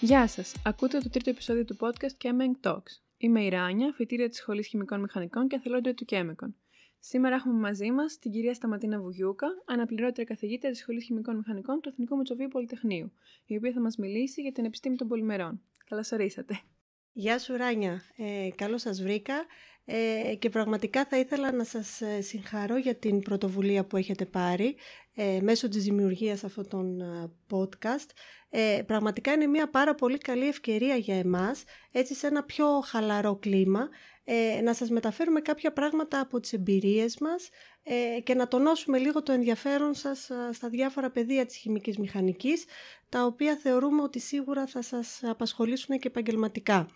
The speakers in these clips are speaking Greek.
Γεια σας! Ακούτε το τρίτο επεισόδιο του podcast Chemeng Talks. Είμαι η Ράνια, φοιτήρια της Σχολής Χημικών Μηχανικών και αθελόντρια του Chemicon. Σήμερα έχουμε μαζί μας την κυρία Σταματίνα Βουγιούκα, αναπληρώτρια καθηγήτρια της Σχολής Χημικών Μηχανικών του Εθνικού Μετσοβίου Πολυτεχνείου, η οποία θα μας μιλήσει για την επιστήμη των πολυμερών. Καλώς ορίσατε! Γεια σου Ράνια, ε, καλώς σας βρήκα ε, και πραγματικά θα ήθελα να σας ε, συγχαρώ για την πρωτοβουλία που έχετε πάρει ε, μέσω της δημιουργίας αυτών των ε, podcast. Ε, πραγματικά είναι μια πάρα πολύ καλή ευκαιρία για εμάς, έτσι σε ένα πιο χαλαρό κλίμα, ε, να σας μεταφέρουμε κάποια πράγματα από τις εμπειρίες μας ε, και να τονώσουμε λίγο το ενδιαφέρον σας στα διάφορα πεδία της χημικής μηχανικής, τα οποία θεωρούμε ότι σίγουρα θα σας απασχολήσουν και επαγγελματικά.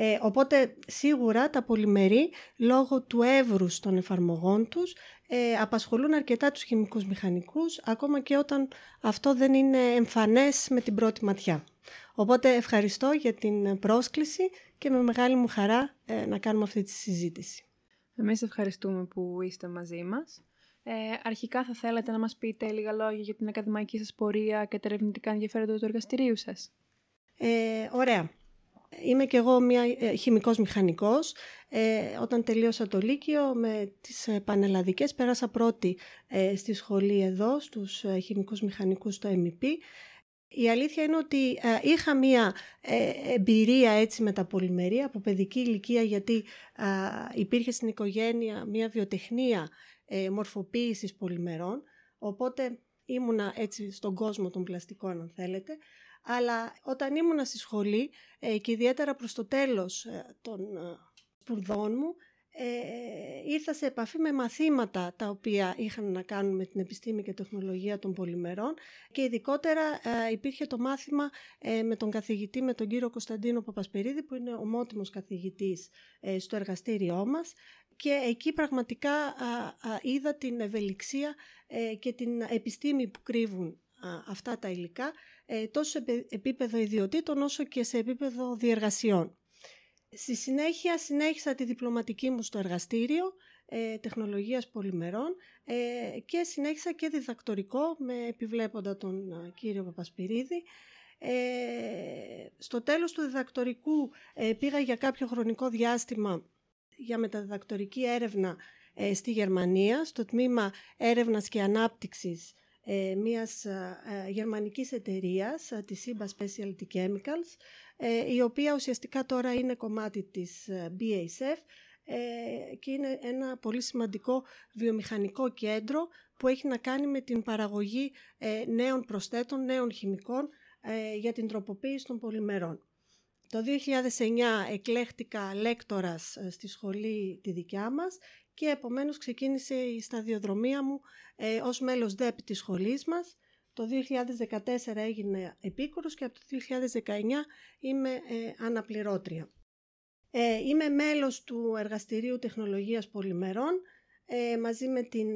Ε, οπότε σίγουρα τα πολυμερή λόγω του εύρους των εφαρμογών τους ε, απασχολούν αρκετά τους χημικούς μηχανικούς ακόμα και όταν αυτό δεν είναι εμφανές με την πρώτη ματιά. Οπότε ευχαριστώ για την πρόσκληση και με μεγάλη μου χαρά ε, να κάνουμε αυτή τη συζήτηση. Εμείς ευχαριστούμε που είστε μαζί μας. Ε, αρχικά θα θέλατε να μας πείτε λίγα λόγια για την ακαδημαϊκή σας πορεία και τα ερευνητικά ενδιαφέροντα του εργαστηρίου σας; Ε, ωραία. Είμαι και εγώ μια ε, χημικός μηχανικός. Ε, όταν τελείωσα το Λύκειο με τις ε, πανελλαδικές πέρασα πρώτη ε, στη σχολή εδώ στους ε, χημικούς μηχανικούς στο MEP. Η αλήθεια είναι ότι είχα μία εμπειρία έτσι με τα πολυμερία από παιδική ηλικία γιατί υπήρχε στην οικογένεια μία βιοτεχνία μορφοποίησης πολυμερών οπότε ήμουνα έτσι στον κόσμο των πλαστικών αν θέλετε αλλά όταν ήμουνα στη σχολή ε, και ιδιαίτερα προς το τέλος ε, των ε, σπουδών μου, ήρθα σε επαφή με μαθήματα τα οποία είχαν να κάνουν με την επιστήμη και τεχνολογία των πολυμερών και ειδικότερα υπήρχε το μάθημα με τον καθηγητή, με τον κύριο Κωνσταντίνο Παπασπερίδη που είναι ομότιμος καθηγητής στο εργαστήριό μας. Και εκεί πραγματικά είδα την ευελιξία και την επιστήμη που κρύβουν αυτά τα υλικά ε, τόσο σε επίπεδο ιδιωτήτων όσο και σε επίπεδο διεργασιών. Στη συνέχεια συνέχισα τη διπλωματική μου στο εργαστήριο ε, τεχνολογίας πολυμερών ε, και συνέχισα και διδακτορικό με επιβλέποντα τον κύριο Παπασπυρίδη. Ε, στο τέλος του διδακτορικού πήγα για κάποιο χρονικό διάστημα για μεταδιδακτορική έρευνα στη Γερμανία, στο τμήμα έρευνας και ανάπτυξης ε, μιας ε, γερμανικής εταιρείας, ε, της SIBA Specialty Chemicals, ε, η οποία ουσιαστικά τώρα είναι κομμάτι της BASF και είναι ένα πολύ σημαντικό βιομηχανικό κέντρο που έχει να κάνει με την παραγωγή νέων προσθέτων, νέων χημικών για την τροποποίηση των πολυμερών. Το 2009 εκλέχτηκα λέκτορας στη σχολή τη δικιά μας και επομένως ξεκίνησε η σταδιοδρομία μου ε, ως μέλος ΔΕΠ της σχολής μας. Το 2014 έγινε επίκουρος και από το 2019 είμαι ε, αναπληρώτρια. Ε, είμαι μέλος του Εργαστηρίου Τεχνολογίας Πολυμερών ε, μαζί με την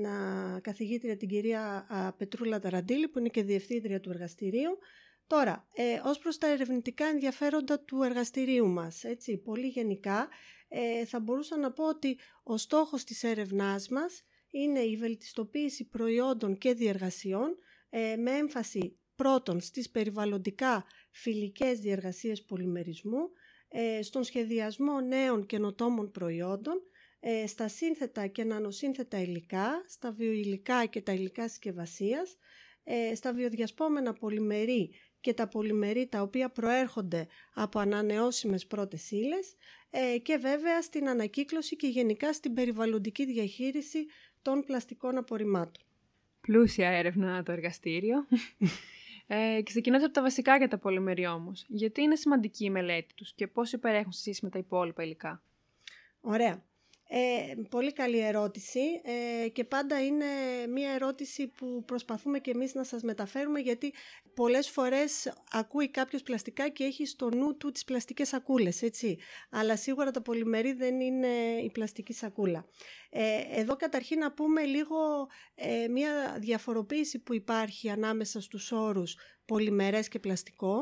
καθηγήτρια την κυρία Πετρούλα Ταραντήλη που είναι και διευθύντρια του εργαστηρίου. Τώρα, ε, ως προς τα ερευνητικά ενδιαφέροντα του εργαστηρίου μας, έτσι, πολύ γενικά, ε, θα μπορούσα να πω ότι ο στόχος της έρευνάς μας είναι η βελτιστοποίηση προϊόντων και διεργασιών ε, με έμφαση πρώτον στις περιβαλλοντικά φιλικές διεργασίες πολυμερισμού, ε, στον σχεδιασμό νέων καινοτόμων προϊόντων, ε, στα σύνθετα και νανοσύνθετα υλικά, στα βιοηλικά και τα υλικά συσκευασίας, στα βιοδιασπόμενα πολυμερή και τα πολυμερή τα οποία προέρχονται από ανανεώσιμες πρώτες ύλες ε, και βέβαια στην ανακύκλωση και γενικά στην περιβαλλοντική διαχείριση των πλαστικών απορριμμάτων. Πλούσια έρευνα το εργαστήριο. ε, και ξεκινώντας από τα βασικά για τα πολυμερή όμως. Γιατί είναι σημαντική η μελέτη τους και πώς υπερέχουν σε με τα υπόλοιπα υλικά; Ωραία. Ε, πολύ καλή ερώτηση ε, και πάντα είναι μια ερώτηση που προσπαθούμε και εμείς να σας μεταφέρουμε γιατί πολλές φορές ακούει κάποιος πλαστικά και έχει στο νου του τις πλαστικές σακούλες, έτσι. Αλλά σίγουρα τα πολυμερή δεν είναι η πλαστική σακούλα. Ε, εδώ καταρχήν να πούμε λίγο ε, μια διαφοροποίηση που υπάρχει ανάμεσα στους όρους πολυμερές και πλαστικό.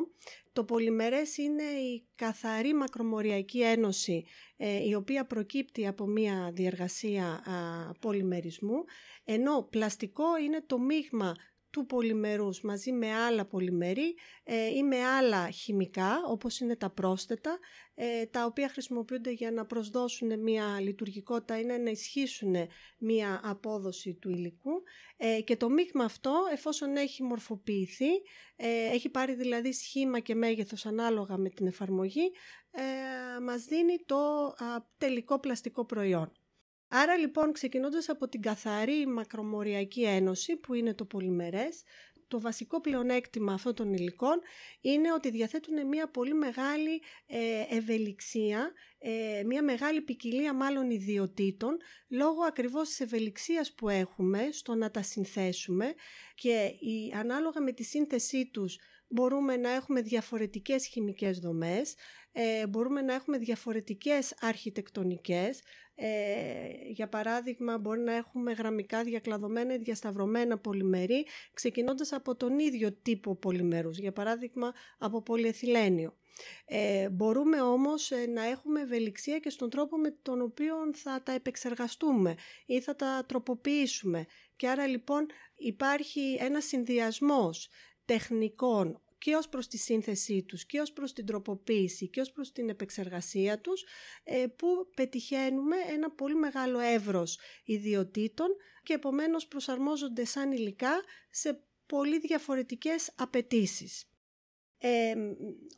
Το πολυμερές είναι η καθαρή μακρομοριακή ένωση ε, η οποία προκύπτει από μια διεργασία πολυμερισμού ενώ πλαστικό είναι το μείγμα του πολυμερούς μαζί με άλλα πολυμερή ε, ή με άλλα χημικά όπως είναι τα πρόσθετα ε, τα οποία χρησιμοποιούνται για να προσδώσουν μια λειτουργικότητα ή να ενισχύσουν μια απόδοση του υλικού ε, και το μείγμα αυτό εφόσον έχει μορφοποιηθεί, έχει πάρει δηλαδή σχήμα και μέγεθος ανάλογα με την εφαρμογή μας δίνει το τελικό πλαστικό προϊόν. Άρα λοιπόν ξεκινώντας από την καθαρή μακρομοριακή ένωση που είναι το πολυμερές, το βασικό πλεονέκτημα αυτών των υλικών είναι ότι διαθέτουν μια πολύ μεγάλη ε, ευελιξία, ε, μια μεγάλη ποικιλία μάλλον ιδιωτήτων λόγω ακριβώς της ευελιξίας που έχουμε στο να τα συνθέσουμε και η, ανάλογα με τη σύνθεσή τους μπορούμε να έχουμε διαφορετικές χημικές δομές, ε, μπορούμε να έχουμε διαφορετικές αρχιτεκτονικές. Ε, για παράδειγμα, μπορεί να έχουμε γραμμικά διακλαδωμένα ή διασταυρωμένα πολυμερή, ξεκινώντας από τον ίδιο τύπο πολυμερούς, για παράδειγμα από πολυεθυλένιο. Ε, μπορούμε όμως ε, να έχουμε ευελιξία και στον τρόπο με τον οποίο θα τα επεξεργαστούμε ή θα τα τροποποιήσουμε. Και άρα λοιπόν υπάρχει ένας συνδυασμός τεχνικών και ως προς τη σύνθεσή τους και ως προς την τροποποίηση και ως προς την επεξεργασία τους ε, που πετυχαίνουμε ένα πολύ μεγάλο εύρος ιδιωτήτων και επομένως προσαρμόζονται σαν υλικά σε πολύ διαφορετικές απαιτήσεις. Ε,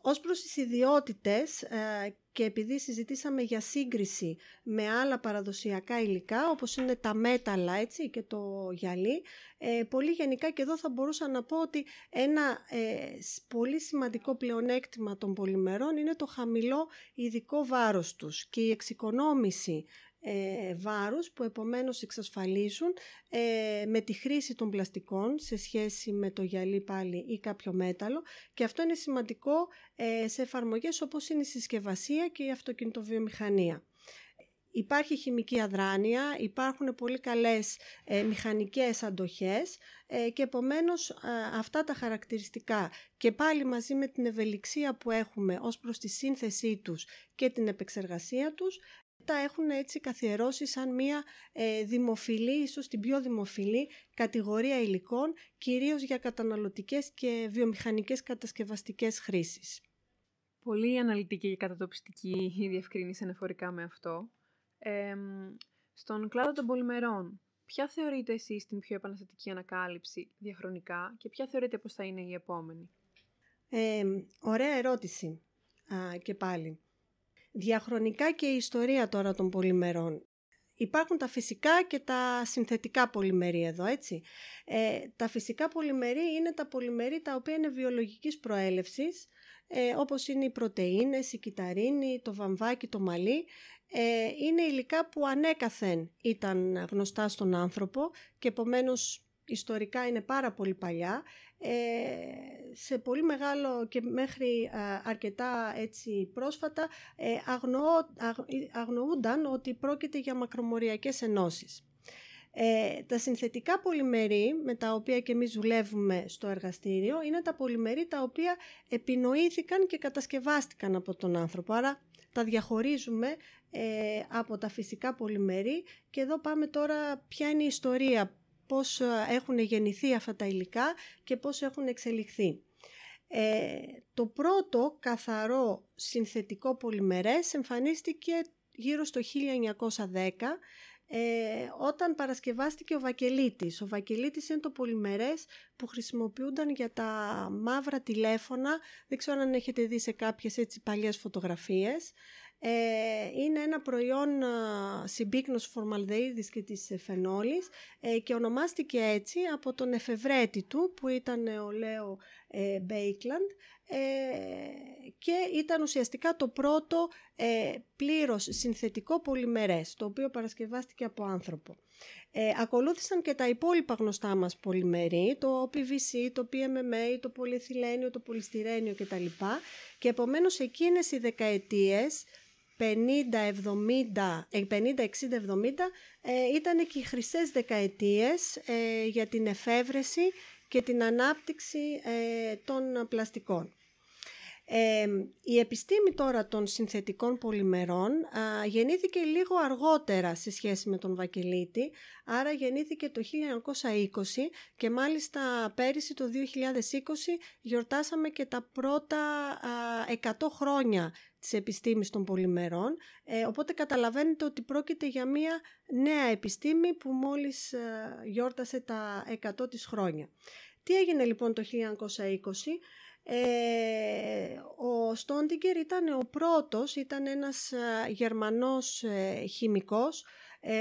ως προς τις ιδιότητες ε, και επειδή συζητήσαμε για σύγκριση με άλλα παραδοσιακά υλικά όπως είναι τα μέταλλα έτσι, και το γυαλί ε, πολύ γενικά και εδώ θα μπορούσα να πω ότι ένα ε, πολύ σημαντικό πλεονέκτημα των πολυμερών είναι το χαμηλό ειδικό βάρος τους και η εξοικονόμηση ε, βάρους που επομένως εξασφαλίζουν ε, με τη χρήση των πλαστικών σε σχέση με το γυαλί πάλι ή κάποιο μέταλλο και αυτό είναι σημαντικό ε, σε εφαρμογές όπως είναι η συσκευασία και η αυτοκινητοβιομηχανία. Υπάρχει χημική αδράνεια, υπάρχουν πολύ καλές ε, μηχανικές αντοχές ε, και επομένως ε, αυτά τα χαρακτηριστικά και πάλι μαζί με την ευελιξία που έχουμε ως προς τη σύνθεσή τους και την επεξεργασία τους τα έχουν έτσι καθιερώσει σαν μια ε, δημοφιλή, ίσως την πιο δημοφιλή κατηγορία υλικών, κυρίως για καταναλωτικές και βιομηχανικές κατασκευαστικές χρήσεις. Πολύ αναλυτική και κατατοπιστική η διευκρίνηση αναφορικά με αυτό. στον κλάδο των πολυμερών, ποια θεωρείτε εσείς την πιο επαναστατική ανακάλυψη διαχρονικά και ποια θεωρείτε πως θα είναι η επόμενη; ωραία ερώτηση και πάλι. Διαχρονικά και η ιστορία τώρα των πολυμερών. Υπάρχουν τα φυσικά και τα συνθετικά πολυμερή εδώ, έτσι. Ε, τα φυσικά πολυμερή είναι τα πολυμερή τα οποία είναι βιολογικής προέλευσης, ε, όπως είναι οι πρωτεΐνες, η κυταρίνη, το βαμβάκι, το μαλλί. Ε, είναι υλικά που ανέκαθεν ήταν γνωστά στον άνθρωπο και επομένως ιστορικά είναι πάρα πολύ παλιά, ε, σε πολύ μεγάλο και μέχρι αρκετά έτσι πρόσφατα ε, αγνοούνταν ότι πρόκειται για μακρομοριακές ενώσεις. Ε, τα συνθετικά πολυμερή με τα οποία και εμείς δουλεύουμε στο εργαστήριο είναι τα πολυμερή τα οποία επινοήθηκαν και κατασκευάστηκαν από τον άνθρωπο. Άρα τα διαχωρίζουμε ε, από τα φυσικά πολυμερή και εδώ πάμε τώρα ποια είναι η ιστορία πώς ε, έχουν γεννηθεί αυτά τα υλικά και πώς έχουν εξελιχθεί. Ε, το πρώτο καθαρό συνθετικό πολυμερές εμφανίστηκε γύρω στο 1910 ε, όταν παρασκευάστηκε ο βακελίτης. Ο βακελίτης είναι το πολυμερές που χρησιμοποιούνταν για τα μαύρα τηλέφωνα. Δεν ξέρω αν έχετε δει σε κάποιες έτσι παλιές φωτογραφίες. Ε, είναι ένα προϊόν συμπίκνος φορμαλδεΐδης και της φενόλης ε, και ονομάστηκε έτσι από τον εφευρέτη του που ήταν ο Λέο Μπέικλαντ ε, και ήταν ουσιαστικά το πρώτο πλήρως συνθετικό πολυμερές το οποίο παρασκευάστηκε από άνθρωπο. ακολούθησαν και τα υπόλοιπα γνωστά μας πολυμερή, το PVC, το PMMA, το πολυεθυλένιο, το πολυστηρένιο κτλ. Και επομένως εκείνες οι δεκαετίες 50, 70, 50, 60, 70 ήταν και οι χρυσές δεκαετίες ε, για την εφεύρεση και την ανάπτυξη ε, των πλαστικών. η επιστήμη τώρα των συνθετικών πολυμερών γεννήθηκε λίγο αργότερα σε σχέση με τον Βακελίτη, άρα γεννήθηκε το 1920 και μάλιστα πέρυσι το 2020 γιορτάσαμε και τα πρώτα 100 χρόνια της επιστήμης των πολυμερών, ε, οπότε καταλαβαίνετε ότι πρόκειται για μια νέα επιστήμη που μόλις ε, γιόρτασε τα 100 της χρόνια. Τι έγινε λοιπόν το 1920? Ε, ο Στόντιγκερ ήταν ο πρώτος, ήταν ένας Γερμανός χημικός ε,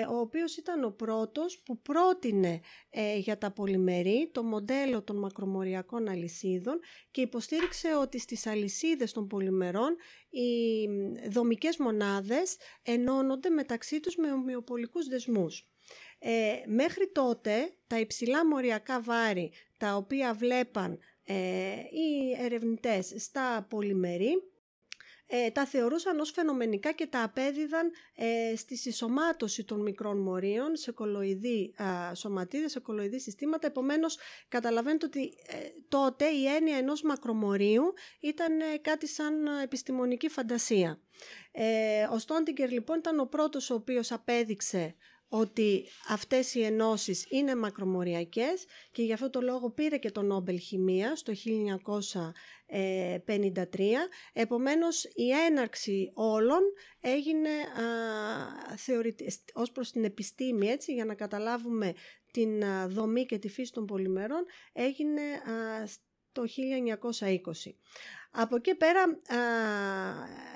ο οποίος ήταν ο πρώτος που πρότεινε ε, για τα πολυμερή το μοντέλο των μακρομοριακών αλυσίδων και υποστήριξε ότι στις αλυσίδες των πολυμερών οι δομικές μονάδες ενώνονται μεταξύ τους με ομοιοπολικούς δεσμούς. Ε, μέχρι τότε τα υψηλά μοριακά βάρη τα οποία βλέπαν οι ερευνητές στα πολυμερή ε, τα θεωρούσαν ως φαινομενικά και τα απέδιδαν ε, στη συσσωμάτωση των μικρών μορίων σε κολοειδή α, σωματίδες, σε κολοειδή συστήματα. Επομένως, καταλαβαίνετε ότι ε, τότε η έννοια ενός μακρομορίου ήταν ε, κάτι σαν επιστημονική φαντασία. ο Στόντιγκερ λοιπόν ήταν ο πρώτος ο οποίος απέδειξε ότι αυτές οι ενώσεις είναι μακρομοριακές και γι' αυτό το λόγο πήρε και το Νόμπελ Χημίας το 1953. Επομένως η έναρξη όλων έγινε α, ως προς την επιστήμη έτσι για να καταλάβουμε την δομή και τη φύση των πολυμερών έγινε το 1920. Από εκεί πέρα, α,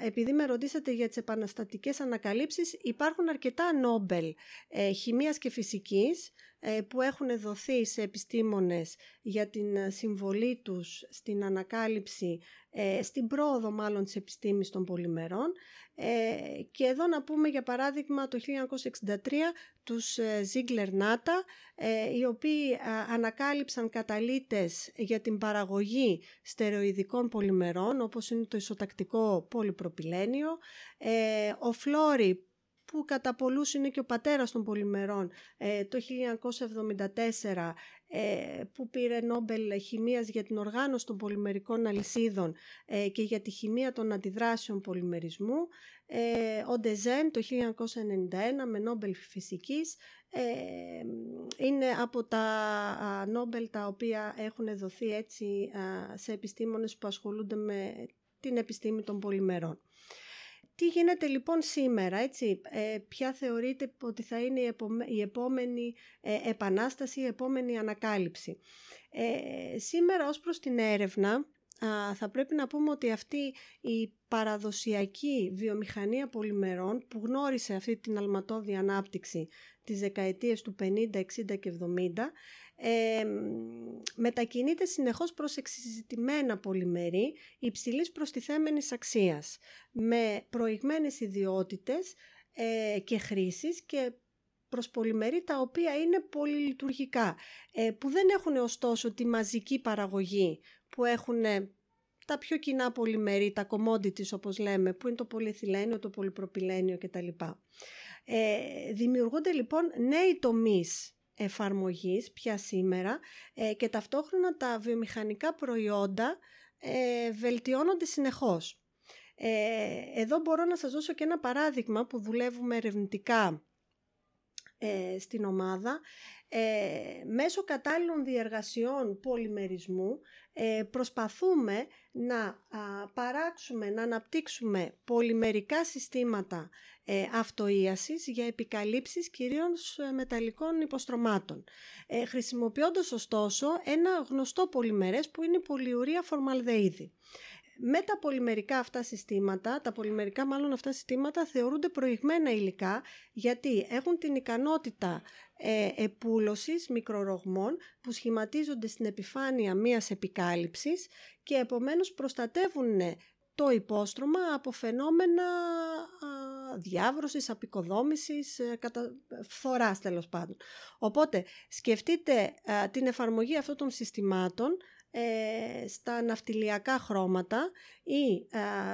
επειδή με ρωτήσατε για τις επαναστατικές ανακαλύψεις, υπάρχουν αρκετά νόμπελ ε, χημίας και φυσικής ε, που έχουν δοθεί σε επιστήμονες για την συμβολή τους στην ανακάλυψη, ε, στην πρόοδο μάλλον της επιστήμης των πολυμερών. Ε, και εδώ να πούμε για παράδειγμα το 1963 τους Ziegler Nata, οι οποίοι ανακάλυψαν καταλύτες για την παραγωγή στερεοειδικών πολυμερών, όπως είναι το ισοτακτικό πολυπροπυλένιο. Ο Φλόρι που κατά πολλούς είναι και ο πατέρας των πολυμερών, ε, το 1974 ε, που πήρε Νόμπελ Χημίας για την οργάνωση των πολυμερικών αλυσίδων ε, και για τη χημεία των αντιδράσεων πολυμερισμού. Ο Ντεζέν το 1991 με Νόμπελ Φυσικής είναι από τα Νόμπελ τα οποία έχουν δοθεί έτσι σε επιστήμονες που ασχολούνται με την επιστήμη των πολυμερών. Τι γίνεται λοιπόν σήμερα, έτσι, ε, ποια θεωρείτε ότι θα είναι η, επόμενη ε, επανάσταση, η επόμενη ανακάλυψη. Ε, σήμερα ως προς την έρευνα θα πρέπει να πούμε ότι αυτή η παραδοσιακή βιομηχανία πολυμερών που γνώρισε αυτή την αλματώδη ανάπτυξη τις δεκαετίες του 50, 60 και 70 ε, μετακινείται συνεχώς προς εξσυζητημένα πολυμερή υψηλής προστιθέμενης αξίας με προηγμένες ιδιότητες ε, και χρήσεις και προς πολυμερή τα οποία είναι πολυλειτουργικά ε, που δεν έχουν ωστόσο τη μαζική παραγωγή που έχουν τα πιο κοινά πολυμερή, τα commodities όπως λέμε, που είναι το πολυεθυλένιο, το πολυπροπυλένιο κτλ. Ε, δημιουργούνται λοιπόν νέοι τομείς εφαρμογής πια σήμερα ε, και ταυτόχρονα τα βιομηχανικά προϊόντα ε, βελτιώνονται συνεχώς. Ε, εδώ μπορώ να σας δώσω και ένα παράδειγμα που δουλεύουμε ερευνητικά ε, στην ομάδα. Ε, μέσω κατάλληλων διεργασιών πολυμερισμού ε, προσπαθούμε να παράξουμε, να αναπτύξουμε πολυμερικά συστήματα ε, αυτοίασης για επικαλύψεις κυρίως ε, μεταλλικών υποστρωμάτων. Ε, χρησιμοποιώντας ωστόσο ένα γνωστό πολυμερές που είναι η πολυουρία φορμαλδεΐδη με τα πολυμερικά αυτά συστήματα, τα πολυμερικά μάλλον αυτά συστήματα θεωρούνται προηγμένα υλικά γιατί έχουν την ικανότητα ε, επούλωσης μικρορογμών που σχηματίζονται στην επιφάνεια μίας επικάλυψης και επομένως προστατεύουν το υπόστρωμα από φαινόμενα διάβρωσης, απεικοδόμησης, ε, κατά φθοράς τέλος πάντων. Οπότε σκεφτείτε την εφαρμογή αυτών των συστημάτων ε, στα ναυτιλιακά χρώματα ή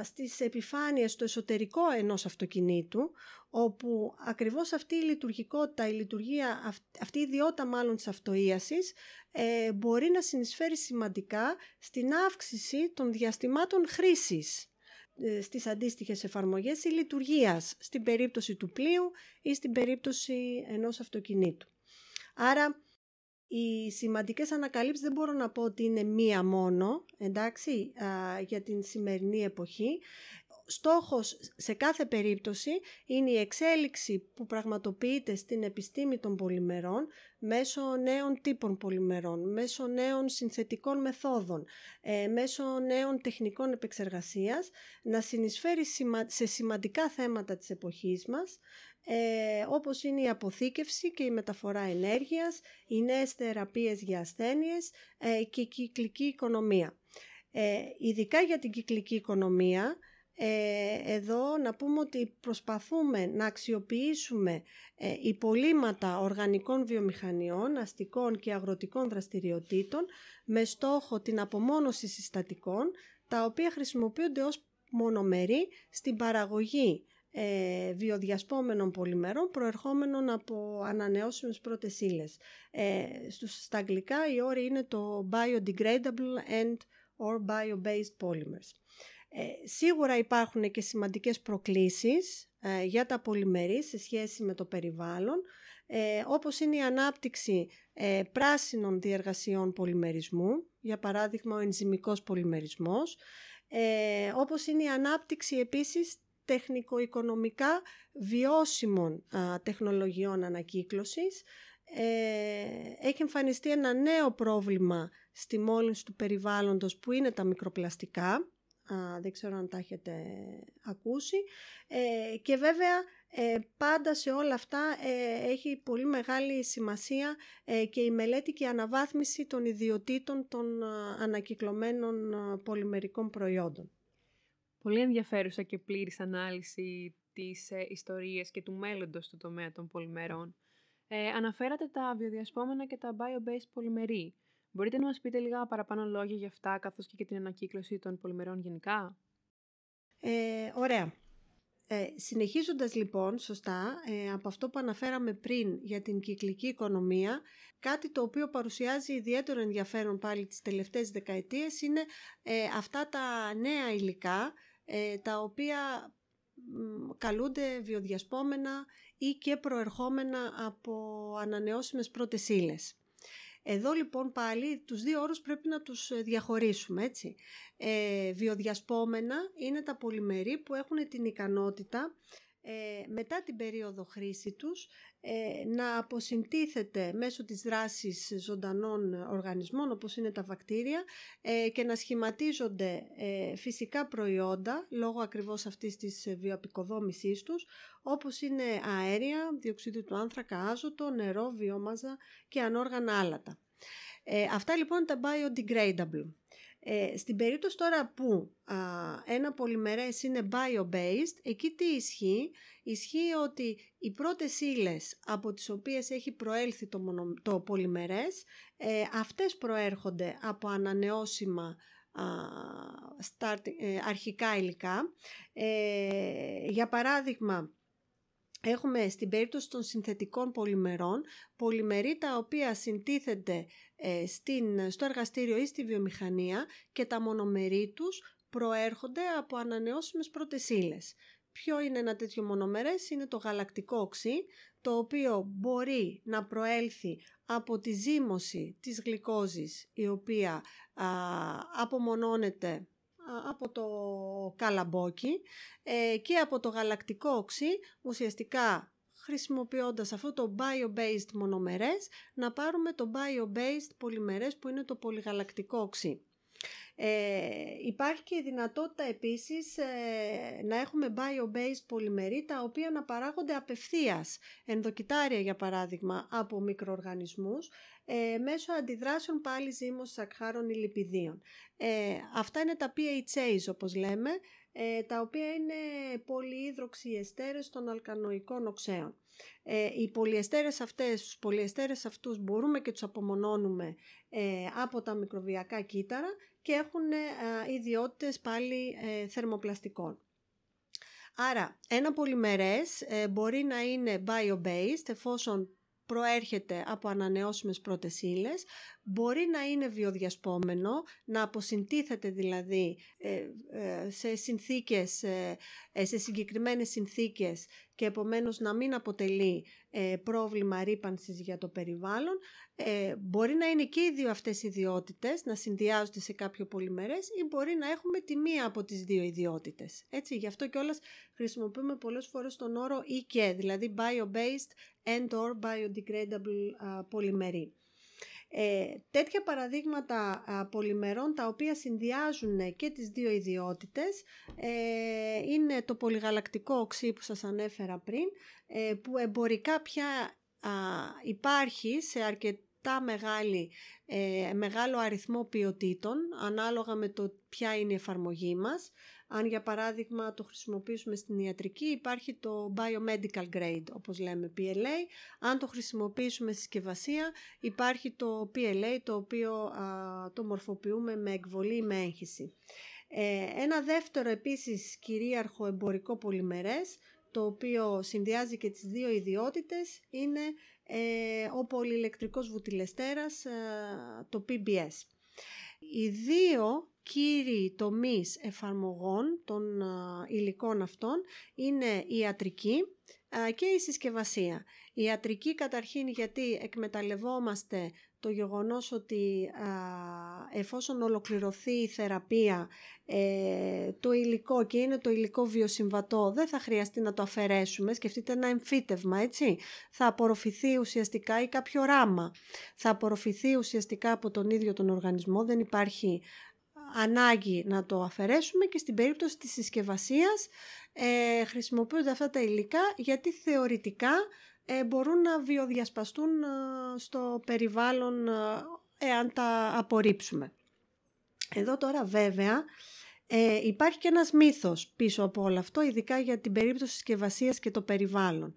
στις επιφάνειες στο εσωτερικό ενός αυτοκινήτου όπου ακριβώς αυτή η λειτουργικότητα, η λειτουργία, αυτή η ιδιότητα μάλλον της αυτοίασης ε, μπορεί να συνεισφέρει σημαντικά στην αύξηση των διαστημάτων χρήσης ε, στις αντίστοιχες εφαρμογές ή λειτουργίας στην περίπτωση του πλοίου ή στην περίπτωση ενός αυτοκινήτου. Άρα οι σημαντικές ανακαλύψεις δεν μπορώ να πω ότι είναι μία μόνο, εντάξει, για την σημερινή εποχή. Στόχος σε κάθε περίπτωση είναι η εξέλιξη που πραγματοποιείται στην επιστήμη των πολυμερών μέσω νέων τύπων πολυμερών, μέσω νέων συνθετικών μεθόδων, ε, μέσω νέων τεχνικών επεξεργασίας, να συνεισφέρει σε σημαντικά θέματα της εποχής μας, ε, όπως είναι η αποθήκευση και η μεταφορά ενέργειας, οι νέες θεραπείες για ασθένειες ε, και η κυκλική οικονομία. Ε, ειδικά για την κυκλική οικονομία, ε, εδώ να πούμε ότι προσπαθούμε να αξιοποιήσουμε ε, υπολείμματα οργανικών βιομηχανιών, αστικών και αγροτικών δραστηριοτήτων με στόχο την απομόνωση συστατικών, τα οποία χρησιμοποιούνται ως μονομερή στην παραγωγή ε, βιοδιασπόμενων πολυμερών προερχόμενων από ανανεώσιμες πρώτες ύλες. Ε, στα αγγλικά η όρη είναι το biodegradable and or bio-based polymers. Ε, σίγουρα υπάρχουν και σημαντικές προκλήσεις ε, για τα πολυμερής σε σχέση με το περιβάλλον, ε, όπως είναι η ανάπτυξη ε, πράσινων διεργασιών πολυμερισμού, για παράδειγμα ο ενζημικός πολυμερισμός, ε, όπως είναι η ανάπτυξη επίσης τεχνικο-οικονομικά βιώσιμων τεχνολογιών ανακύκλωσης. Ε, έχει εμφανιστεί ένα νέο πρόβλημα στη μόλυνση του περιβάλλοντος που είναι τα μικροπλαστικά. Δεν ξέρω αν τα έχετε ακούσει. Ε, και βέβαια ε, πάντα σε όλα αυτά έχει πολύ μεγάλη σημασία και η μελέτη και η αναβάθμιση των ιδιωτήτων των ανακυκλωμένων πολυμερικών προϊόντων. Πολύ ενδιαφέρουσα και πλήρης ανάλυση της ε, ιστορίας και του μέλλοντος του τομέα των πολυμερών. Ε, αναφέρατε τα βιοδιασπόμενα και τα bio-based πολυμερή. Μπορείτε να μας πείτε λίγα παραπάνω λόγια για αυτά, καθώς και για την ανακύκλωση των πολυμερών γενικά; Ε, ωραία. Ε, συνεχίζοντας λοιπόν σωστά ε, από αυτό που αναφέραμε πριν για την κυκλική οικονομία, κάτι το οποίο παρουσιάζει ιδιαίτερο ενδιαφέρον πάλι τις τελευταίες δεκαετίες είναι ε, αυτά τα νέα υλικά ε, τα οποία καλούνται βιοδιασπόμενα ή και προερχόμενα από ανανεώσιμες πρώτες ύλες. Εδώ λοιπόν πάλι τους δύο όρους πρέπει να τους ε, διαχωρίσουμε έτσι. Ε, βιοδιασπόμενα είναι τα πολυμερή που έχουν την ικανότητα ε, μετά την περίοδο χρήση τους ε, να αποσυντίθεται μέσω της δράσης ζωντανών οργανισμών όπως είναι τα βακτήρια ε, και να σχηματίζονται φυσικά προϊόντα λόγω ακριβώς αυτής της βιοαπικοδόμησής τους όπως είναι αέρια, διοξείδιο του άνθρακα, άζωτο, νερό, βιόμαζα και ανόργανα άλατα. αυτά λοιπόν είναι τα biodegradable. Ε, στην περίπτωση τώρα που α, ένα πολυμερές είναι bio-based, εκεί τι ισχύει; Ισχύει ότι οι πρώτες ύλες από τις οποίες έχει προέλθει το, μονο, το πολυμερές, ε, αυτές προέρχονται από ανανεώσιμα start, ε, αρχικά υλικά. Ε, για παράδειγμα, Έχουμε στην περίπτωση των συνθετικών πολυμερών πολυμερή τα οποία συντίθενται ε, στην, στο εργαστήριο ή στη βιομηχανία και τα μονομερή τους προέρχονται από ανανεώσιμες πρώτες ύλες. Ποιο είναι ένα τέτοιο μονομερές, είναι το γαλακτικό οξύ, το οποίο μπορεί να προέλθει από τη ζύμωση της γλυκόζης, η οποία α, απομονώνεται από το καλαμπόκι ε, και από το γαλακτικό οξύ ουσιαστικά χρησιμοποιώντας αυτό το bio-based μονομερές να πάρουμε το bio-based πολυμερές που είναι το πολυγαλακτικό οξύ. Ε, υπάρχει και η δυνατότητα επίσης ε, να έχουμε bio-based πολυμερή τα οποία να παράγονται απευθείας, ενδοκιτάρια για παράδειγμα, από μικροοργανισμούς ε, μέσω αντιδράσεων πάλι ζύμωσης ακχάρων ή λιπιδίων. Ε, αυτά είναι τα PHAs όπως λέμε, ε, τα οποία είναι πολυίδροξοι εστέρες των αλκανοικών οξέων. Ε, οι πολυεστέρες αυτές, τους πολυεστέρες αυτούς μπορούμε και τους απομονώνουμε ε, από τα μικροβιακά κύτταρα και έχουν ε, ιδιότητες πάλι ε, θερμοπλαστικών. Άρα ένα πολυμερές ε, μπορεί να είναι bio-based εφόσον προέρχεται από ανανεώσιμες πρώτες ύλες, μπορεί να είναι βιοδιασπόμενο, να αποσυντίθεται δηλαδή ε, ε, σε συνθήκες, ε, σε συγκεκριμένες συνθήκες και επομένως να μην αποτελεί πρόβλημα ρήπανσης για το περιβάλλον. Μπορεί να είναι και οι δύο αυτές οι ιδιότητες, να συνδυάζονται σε κάποιο πολυμερές ή μπορεί να έχουμε τη μία από τις δύο ιδιότητες. Έτσι, γι' αυτό κιόλας χρησιμοποιούμε πολλές φορές τον όρο ή και, δηλαδή bio-based and or biodegradable πολυμερή. Ε, τέτοια παραδείγματα πολυμερών τα οποία συνδυάζουν και τις δύο ιδιότητες ε, είναι το πολυγαλακτικό οξύ που σας ανέφερα πριν ε, που εμπορικά πια υπάρχει σε αρκετά μεγάλη, ε, μεγάλο αριθμό ποιοτήτων ανάλογα με το ποια είναι η εφαρμογή μας αν για παράδειγμα το χρησιμοποιήσουμε στην ιατρική υπάρχει το biomedical grade όπως λέμε PLA. Αν το χρησιμοποιήσουμε στη συσκευασία υπάρχει το PLA το οποίο το μορφοποιούμε με εκβολή ή με έγχυση. Ε, ένα δεύτερο επίσης κυρίαρχο εμπορικό πολυμερές το οποίο συνδυάζει και τις δύο ιδιότητες είναι ε, ο πολυηλεκτρικός βουτυλεστέρας, ε, το PBS. Οι δύο κύριοι τομείς εφαρμογών των υλικών αυτών είναι η ιατρική και η συσκευασία. Η ιατρική καταρχήν γιατί εκμεταλλευόμαστε το γεγονός ότι εφόσον ολοκληρωθεί η θεραπεία ε, το υλικό και είναι το υλικό βιοσυμβατό δεν θα χρειαστεί να το αφαιρέσουμε, σκεφτείτε ένα εμφύτευμα έτσι, θα απορροφηθεί ουσιαστικά ή κάποιο ράμα, θα απορροφηθεί ουσιαστικά από τον ίδιο τον οργανισμό, δεν υπάρχει ανάγκη να το αφαιρέσουμε και στην περίπτωση της συσκευασίας ε, χρησιμοποιούνται αυτά τα υλικά γιατί θεωρητικά ε, μπορούν να βιοδιασπαστούν ε, στο περιβάλλον ε, εάν τα απορρίψουμε. Εδώ τώρα βέβαια ε, υπάρχει και ένας μύθος πίσω από όλο αυτό, ειδικά για την περίπτωση συσκευασίας και το περιβάλλον.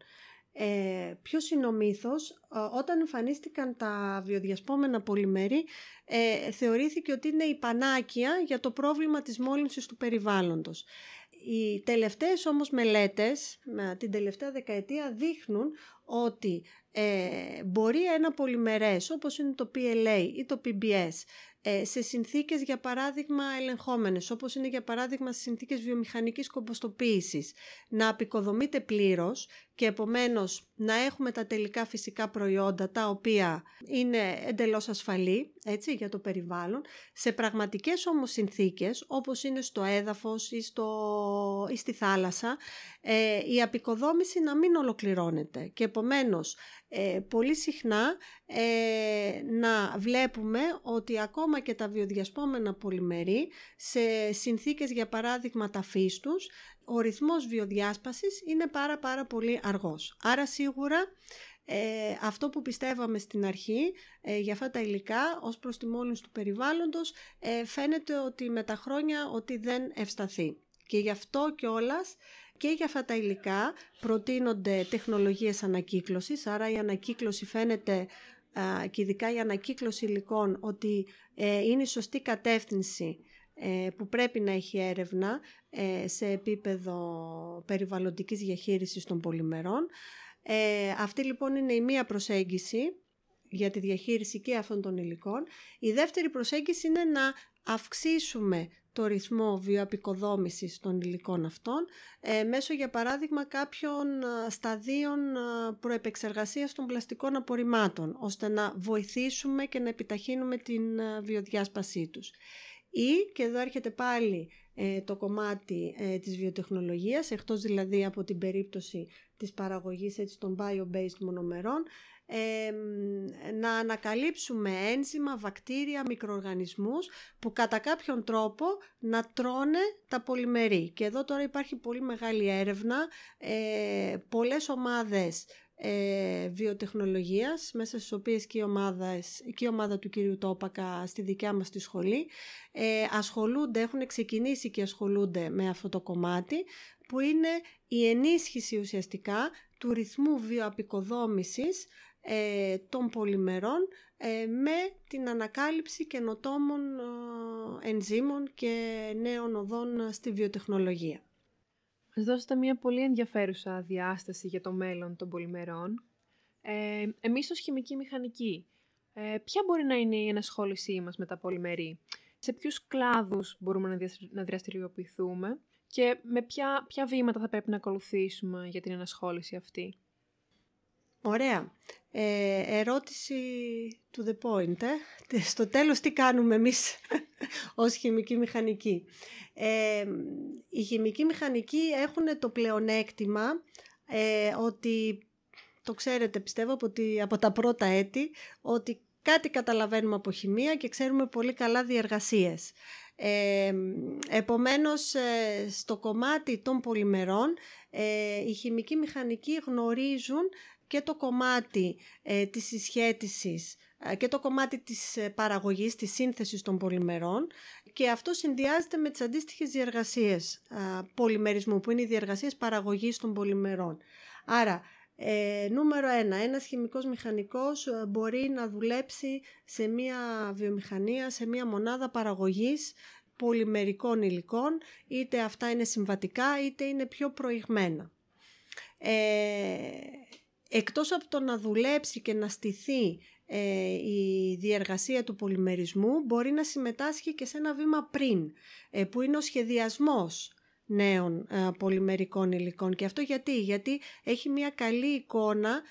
Ε, ποιος είναι ο μύθος, όταν εμφανίστηκαν τα βιοδιασπόμενα πολυμερή ε, θεωρήθηκε ότι είναι η πανάκια για το πρόβλημα της μόλυνσης του περιβάλλοντος. Οι τελευταίες όμως μελέτες, την τελευταία δεκαετία, δείχνουν ότι ε, μπορεί ένα πολυμερές όπως είναι το PLA ή το PBS ε, σε συνθήκες για παράδειγμα ελεγχόμενες όπως είναι για παράδειγμα σε συνθήκες βιομηχανικής κομποστοποίησης να απεικοδομείται πλήρως και επομένως να έχουμε τα τελικά φυσικά προϊόντα τα οποία είναι εντελώς ασφαλή έτσι, για το περιβάλλον σε πραγματικές όμως συνθήκες όπως είναι στο έδαφος ή, στο, ή στη θάλασσα ε, η απεικοδόμηση να μην ολοκληρώνεται. Και επομένως ε, πολύ συχνά ε, να βλέπουμε ότι ακόμα και τα βιοδιασπόμενα πολυμερή σε συνθήκες για παράδειγμα ταφής τους ο ρυθμός βιοδιάσπασης είναι πάρα πάρα πολύ αργός. Άρα σίγουρα ε, αυτό που πιστεύαμε στην αρχή ε, για αυτά τα υλικά ως προς τη μόλυνση του περιβάλλοντος ε, φαίνεται ότι με τα χρόνια ότι δεν ευσταθεί. Και γι' αυτό κιόλας και για αυτά τα υλικά προτείνονται τεχνολογίες ανακύκλωσης, άρα η ανακύκλωση φαίνεται και ειδικά η ανακύκλωση υλικών ότι είναι η σωστή κατεύθυνση ε, που πρέπει να έχει έρευνα ε, σε επίπεδο περιβαλλοντικής διαχείρισης των πολυμερών. Ε, αυτή λοιπόν είναι η μία προσέγγιση για τη διαχείριση και αυτών των υλικών. Η δεύτερη προσέγγιση είναι να αυξήσουμε το ρυθμό βιοαπικοδόμησης των υλικών αυτών μέσω για παράδειγμα κάποιων σταδίων προεπεξεργασίας των πλαστικών απορριμμάτων ώστε να βοηθήσουμε και να επιταχύνουμε την βιοδιάσπασή τους ή, και εδώ έρχεται πάλι ε, το κομμάτι ε, της βιοτεχνολογίας, εκτός δηλαδή από την περίπτωση της παραγωγής έτσι, των bio-based μονομερών, να ανακαλύψουμε ένζημα, βακτήρια, μικροοργανισμούς που κατά κάποιον τρόπο να τρώνε τα πολυμερή. Και εδώ τώρα υπάρχει πολύ μεγάλη έρευνα, ε, πολλές ομάδες ε, βιοτεχνολογίας μέσα στις οποίες και η, ομάδα, και η ομάδα του κύριου Τόπακα στη δικιά μας τη σχολή ε, ασχολούνται, έχουν ξεκινήσει και ασχολούνται με αυτό το κομμάτι που είναι η ενίσχυση ουσιαστικά του ρυθμού βιοαπικοδόμησης ε, των πολυμερών ε, με την ανακάλυψη καινοτόμων ε, ενζήμων και νέων οδών στη βιοτεχνολογία. Μας δώσετε μια πολύ ενδιαφέρουσα διάσταση για το μέλλον των πολυμερών. Ε, εμείς ως χημική μηχανική, ε, ποια μπορεί να είναι η ενασχόλησή μας με τα πολυμερή, σε ποιους κλάδους μπορούμε να δραστηριοποιηθούμε; Και με ποια, ποια βήματα θα πρέπει να ακολουθήσουμε για την ενασχόληση αυτή; Ωραία. Ε, ερώτηση to the point. Ε. Στο τέλος τι κάνουμε εμείς ως χημική μηχανική. Ε, οι χημικοί μηχανικοί έχουν το πλεονέκτημα ε, ότι, το ξέρετε πιστεύω από, από τα πρώτα έτη, ότι κάτι καταλαβαίνουμε από χημεία και ξέρουμε πολύ καλά διεργασίες. Ε, επομένως, ε, στο κομμάτι των πολυμερών, ε, οι χημικοί μηχανικοί γνωρίζουν και το κομμάτι ε, της συσχέτισης ε, και το κομμάτι της ε, παραγωγής, της σύνθεσης των πολυμερών και αυτό συνδυάζεται με τις αντίστοιχες διεργασίες πολυμερισμού που είναι οι διεργασίες παραγωγής των πολυμερών. Άρα, ε, νούμερο ένα, ένας χημικός μηχανικός μπορεί να δουλέψει σε μία βιομηχανία, σε μία μονάδα παραγωγής πολυμερικών υλικών, είτε αυτά είναι συμβατικά είτε είναι πιο προηγμένα. Ε, εκτός από το να δουλέψει και να στηθεί ε, η διεργασία του πολυμερισμού μπορεί να συμμετάσχει και σε ένα βήμα πριν ε, που είναι ο σχεδιασμός νέων ε, πολυμερικών υλικών. Και αυτό γιατί, γιατί έχει μια καλή εικόνα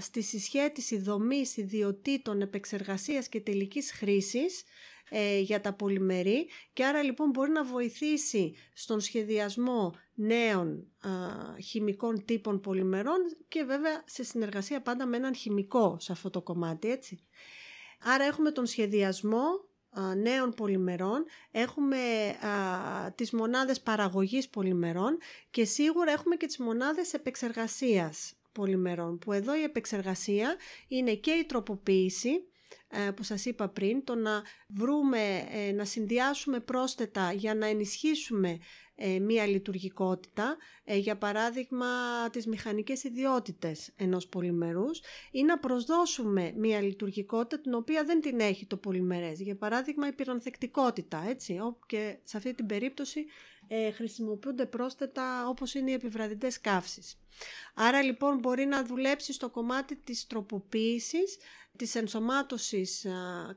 στη συσχέτιση δομής ιδιωτήτων επεξεργασίας και τελικής χρήσης ε, για τα πολυμερή και άρα λοιπόν μπορεί να βοηθήσει στον σχεδιασμό νέων χημικών τύπων πολυμερών και βέβαια σε συνεργασία πάντα με έναν χημικό σε αυτό το κομμάτι έτσι. Άρα έχουμε τον σχεδιασμό νέων πολυμερών, έχουμε α, τις μονάδες παραγωγής πολυμερών και σίγουρα έχουμε και τις μονάδες επεξεργασίας πολυμερών που εδώ η επεξεργασία είναι και η τροποποίηση ε, που σας είπα πριν, το να βρούμε, ε, να συνδυάσουμε πρόσθετα για να ενισχύσουμε ε, μία λειτουργικότητα, για παράδειγμα τις μηχανικές ιδιότητες ενός πολυμερούς ή να προσδώσουμε μία λειτουργικότητα την οποία δεν την έχει το πολυμερές. Για παράδειγμα η πυρονθεκτικότητα, έτσι, και σε αυτή την περίπτωση χρησιμοποιούνται πρόσθετα όπως είναι οι επιβραδυτές καύσεις. Άρα λοιπόν μπορεί να δουλέψει στο κομμάτι της τροποποίησης της ενσωμάτωσης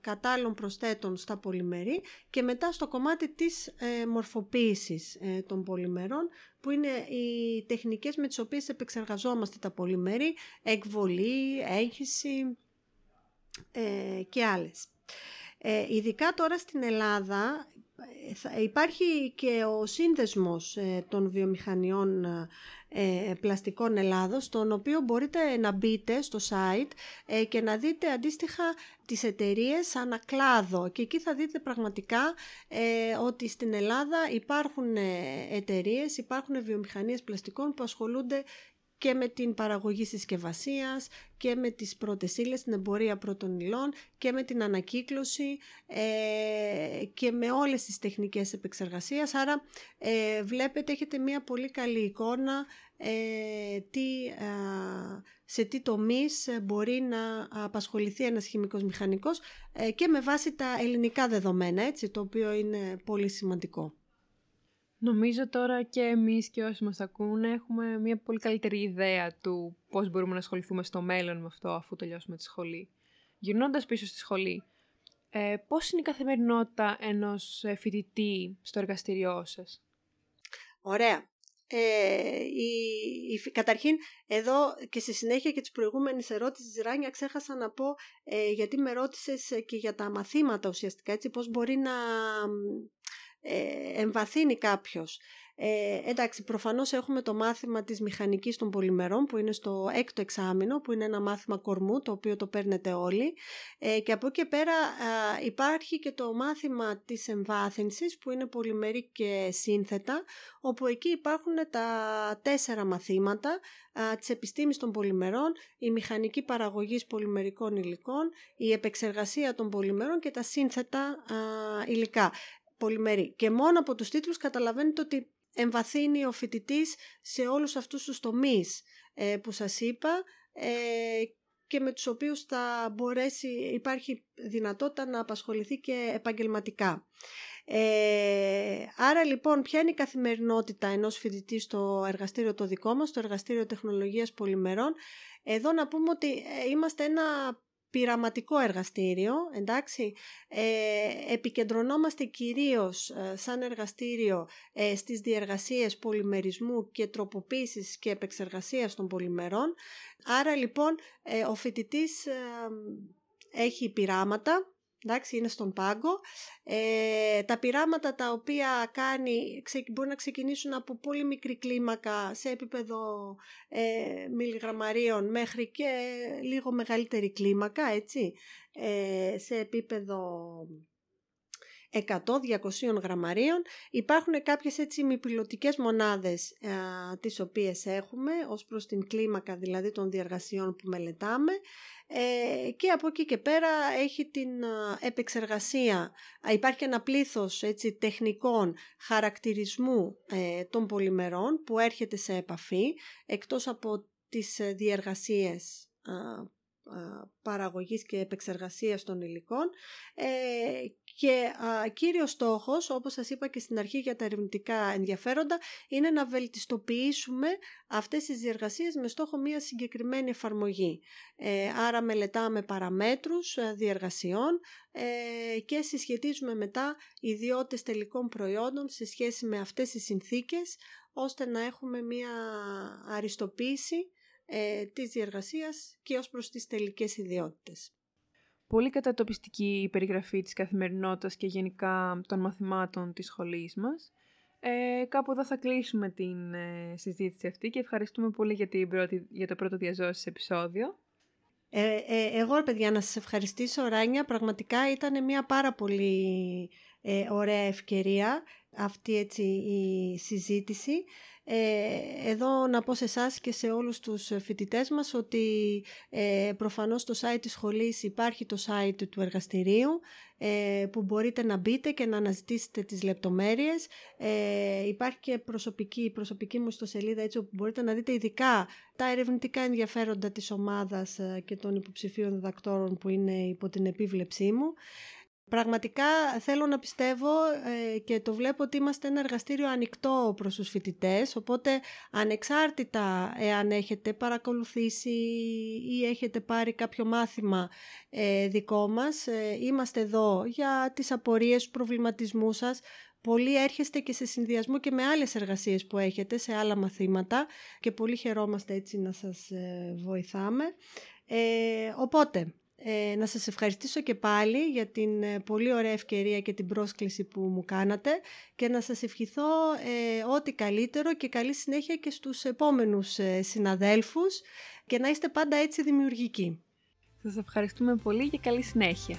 κατάλληλων προσθέτων στα πολυμερή και μετά στο κομμάτι της ε, μορφοποίησης ε, των πολυμερών που είναι οι τεχνικές με τις οποίες επεξεργαζόμαστε τα πολυμερή, εκβολή, έγχυση ε, και άλλες. Ειδικά τώρα στην Ελλάδα υπάρχει και ο σύνδεσμος των βιομηχανιών ε, πλαστικών Ελλάδος, στον οποίο μπορείτε να μπείτε στο site ε, και να δείτε αντίστοιχα τις εταιρείες ανακλάδο. Και εκεί θα δείτε πραγματικά ε, ότι στην Ελλάδα υπάρχουν εταιρείες, υπάρχουν βιομηχανίες πλαστικών που ασχολούνται και με την παραγωγή συσκευασίας και με τις πρώτες ύλες, την εμπορία πρώτων υλών και με την ανακύκλωση ε, και με όλες τις τεχνικές επεξεργασίας. Άρα ε, βλέπετε έχετε μια πολύ καλή εικόνα ε, τι, σε τι τομείς μπορεί να απασχοληθεί ένας χημικός μηχανικός ε, και με βάση τα ελληνικά δεδομένα, έτσι, το οποίο είναι πολύ σημαντικό. Νομίζω τώρα και εμείς και όσοι μας ακούνε έχουμε μια πολύ καλύτερη ιδέα του πώς μπορούμε να ασχοληθούμε στο μέλλον με αυτό αφού τελειώσουμε τη σχολή. Γυρνώντας πίσω στη σχολή, ε, πώς είναι η καθημερινότητα ενός ε, φοιτητή στο εργαστηριό σας; Ωραία. Ε, η, καταρχήν, εδώ και στη συνέχεια και της προηγούμενης ερώτησης Ράνια ξέχασα να πω, ε, γιατί με ρώτησες και για τα μαθήματα ουσιαστικά, έτσι, πώς μπορεί να εμβαθύνει κάποιος ε, εντάξει, προφανώς έχουμε το μάθημα της μηχανικής των πολυμερών που είναι στο έκτο εξάμεινο, που είναι ένα μάθημα κορμού, το οποίο το παίρνετε όλοι. Ε, και από εκεί και πέρα υπάρχει και το μάθημα της εμβάθυνσης, που είναι πολυμερή και σύνθετα, όπου εκεί υπάρχουν τα τέσσερα μαθήματα α, της επιστήμης των πολυμερών, η μηχανική παραγωγής πολυμερικών υλικών, η επεξεργασία των πολυμερών και τα σύνθετα υλικά πολυμερή. Και μόνο από τους τίτλους καταλαβαίνετε ότι εμβαθύνει ο φοιτητής σε όλους αυτούς τους τομείς ε, που σας είπα ε, και με τους οποίους θα μπορέσει, υπάρχει δυνατότητα να απασχοληθεί και επαγγελματικά. Ε, άρα λοιπόν ποια είναι η καθημερινότητα ενός φοιτητή στο εργαστήριο το δικό μας, στο εργαστήριο τεχνολογίας πολυμερών; Εδώ να πούμε ότι ε, είμαστε ένα πειραματικό εργαστήριο, εντάξει, ε, επικεντρωνόμαστε κυρίως ε, σαν εργαστήριο ε, στις διεργασίες πολυμερισμού και τροποποίησης και επεξεργασίας των πολυμερών. Άρα λοιπόν ε, ο φοιτητής έχει πειράματα εντάξει, είναι στον πάγκο. Ε, τα πειράματα τα οποία κάνει μπορεί να ξεκινήσουν από πολύ μικρή κλίμακα σε επίπεδο ε, μιλιγραμμαρίων μέχρι και λίγο μεγαλύτερη κλίμακα, έτσι, ε, σε επίπεδο 100-200 γραμμαρίων. Υπάρχουν κάποιες έτσι μυπηλωτικές μονάδες α, τις οποίες έχουμε ως προς την κλίμακα δηλαδή των διεργασιών που μελετάμε ε, και από εκεί και πέρα έχει την επεξεργασία. Υπάρχει ένα πλήθος έτσι, τεχνικών χαρακτηρισμού ε, των πολυμερών που έρχεται σε επαφή εκτός από τις ε, διεργασίες παραγωγής και επεξεργασίας των υλικών ε, και α, κύριος στόχος, όπως σας είπα και στην αρχή για τα ερευνητικά ενδιαφέροντα, είναι να βελτιστοποιήσουμε αυτές τις διεργασίες με στόχο μια συγκεκριμένη εφαρμογή. Ε, άρα μελετάμε παραμέτρους ε, διεργασιών ε, και συσχετίζουμε μετά ιδιότητες τελικών προϊόντων σε σχέση με αυτές τις συνθήκες, ώστε να έχουμε μια αριστοποίηση ε, της διεργασίας και ως προς τις τελικές ιδιότητες. Πολύ κατατοπιστική η περιγραφή της καθημερινότητας και γενικά των μαθημάτων της σχολής μας. Ε, κάπου εδώ θα κλείσουμε την ε, συζήτηση αυτή και ευχαριστούμε πολύ για, την πρώτη, για το πρώτο διαζώσεις επεισόδιο. Ε, ε, εγώ, παιδιά, να σας ευχαριστήσω, Ράνια. Πραγματικά ήταν μια πάρα πολύ ε, ωραία ευκαιρία αυτή έτσι η συζήτηση. Ε, εδώ να πω σε εσάς και σε όλους τους φοιτητές μας ότι ε, προφανώς στο site της σχολής υπάρχει το site του εργαστηρίου ε, που μπορείτε να μπείτε και να αναζητήσετε τις λεπτομέρειες. Ε, υπάρχει και προσωπική, προσωπική μου ιστοσελίδα έτσι όπου μπορείτε να δείτε ειδικά τα ερευνητικά ενδιαφέροντα της ομάδας ε, και των υποψηφίων διδακτόρων που είναι υπό την επίβλεψή μου. Πραγματικά θέλω να πιστεύω ε, και το βλέπω ότι είμαστε ένα εργαστήριο ανοιχτό προς τους φοιτητές, οπότε ανεξάρτητα εάν έχετε παρακολουθήσει ή έχετε πάρει κάποιο μάθημα ε, δικό μας, ε, είμαστε εδώ για τις απορίες, τους προβληματισμούς σας, Πολλοί έρχεστε και σε συνδυασμό και με άλλες εργασίες που έχετε, σε άλλα μαθήματα και πολύ χαιρόμαστε έτσι να σας βοηθάμε. οπότε, ε, να σας ευχαριστήσω και πάλι για την ε, πολύ ωραία ευκαιρία και την πρόσκληση που μου κάνατε και να σας ευχηθώ ε, ό,τι καλύτερο και καλή συνέχεια και στους επόμενους ε, συναδέλφους και να είστε πάντα έτσι δημιουργικοί. Σας ευχαριστούμε πολύ και καλή συνέχεια.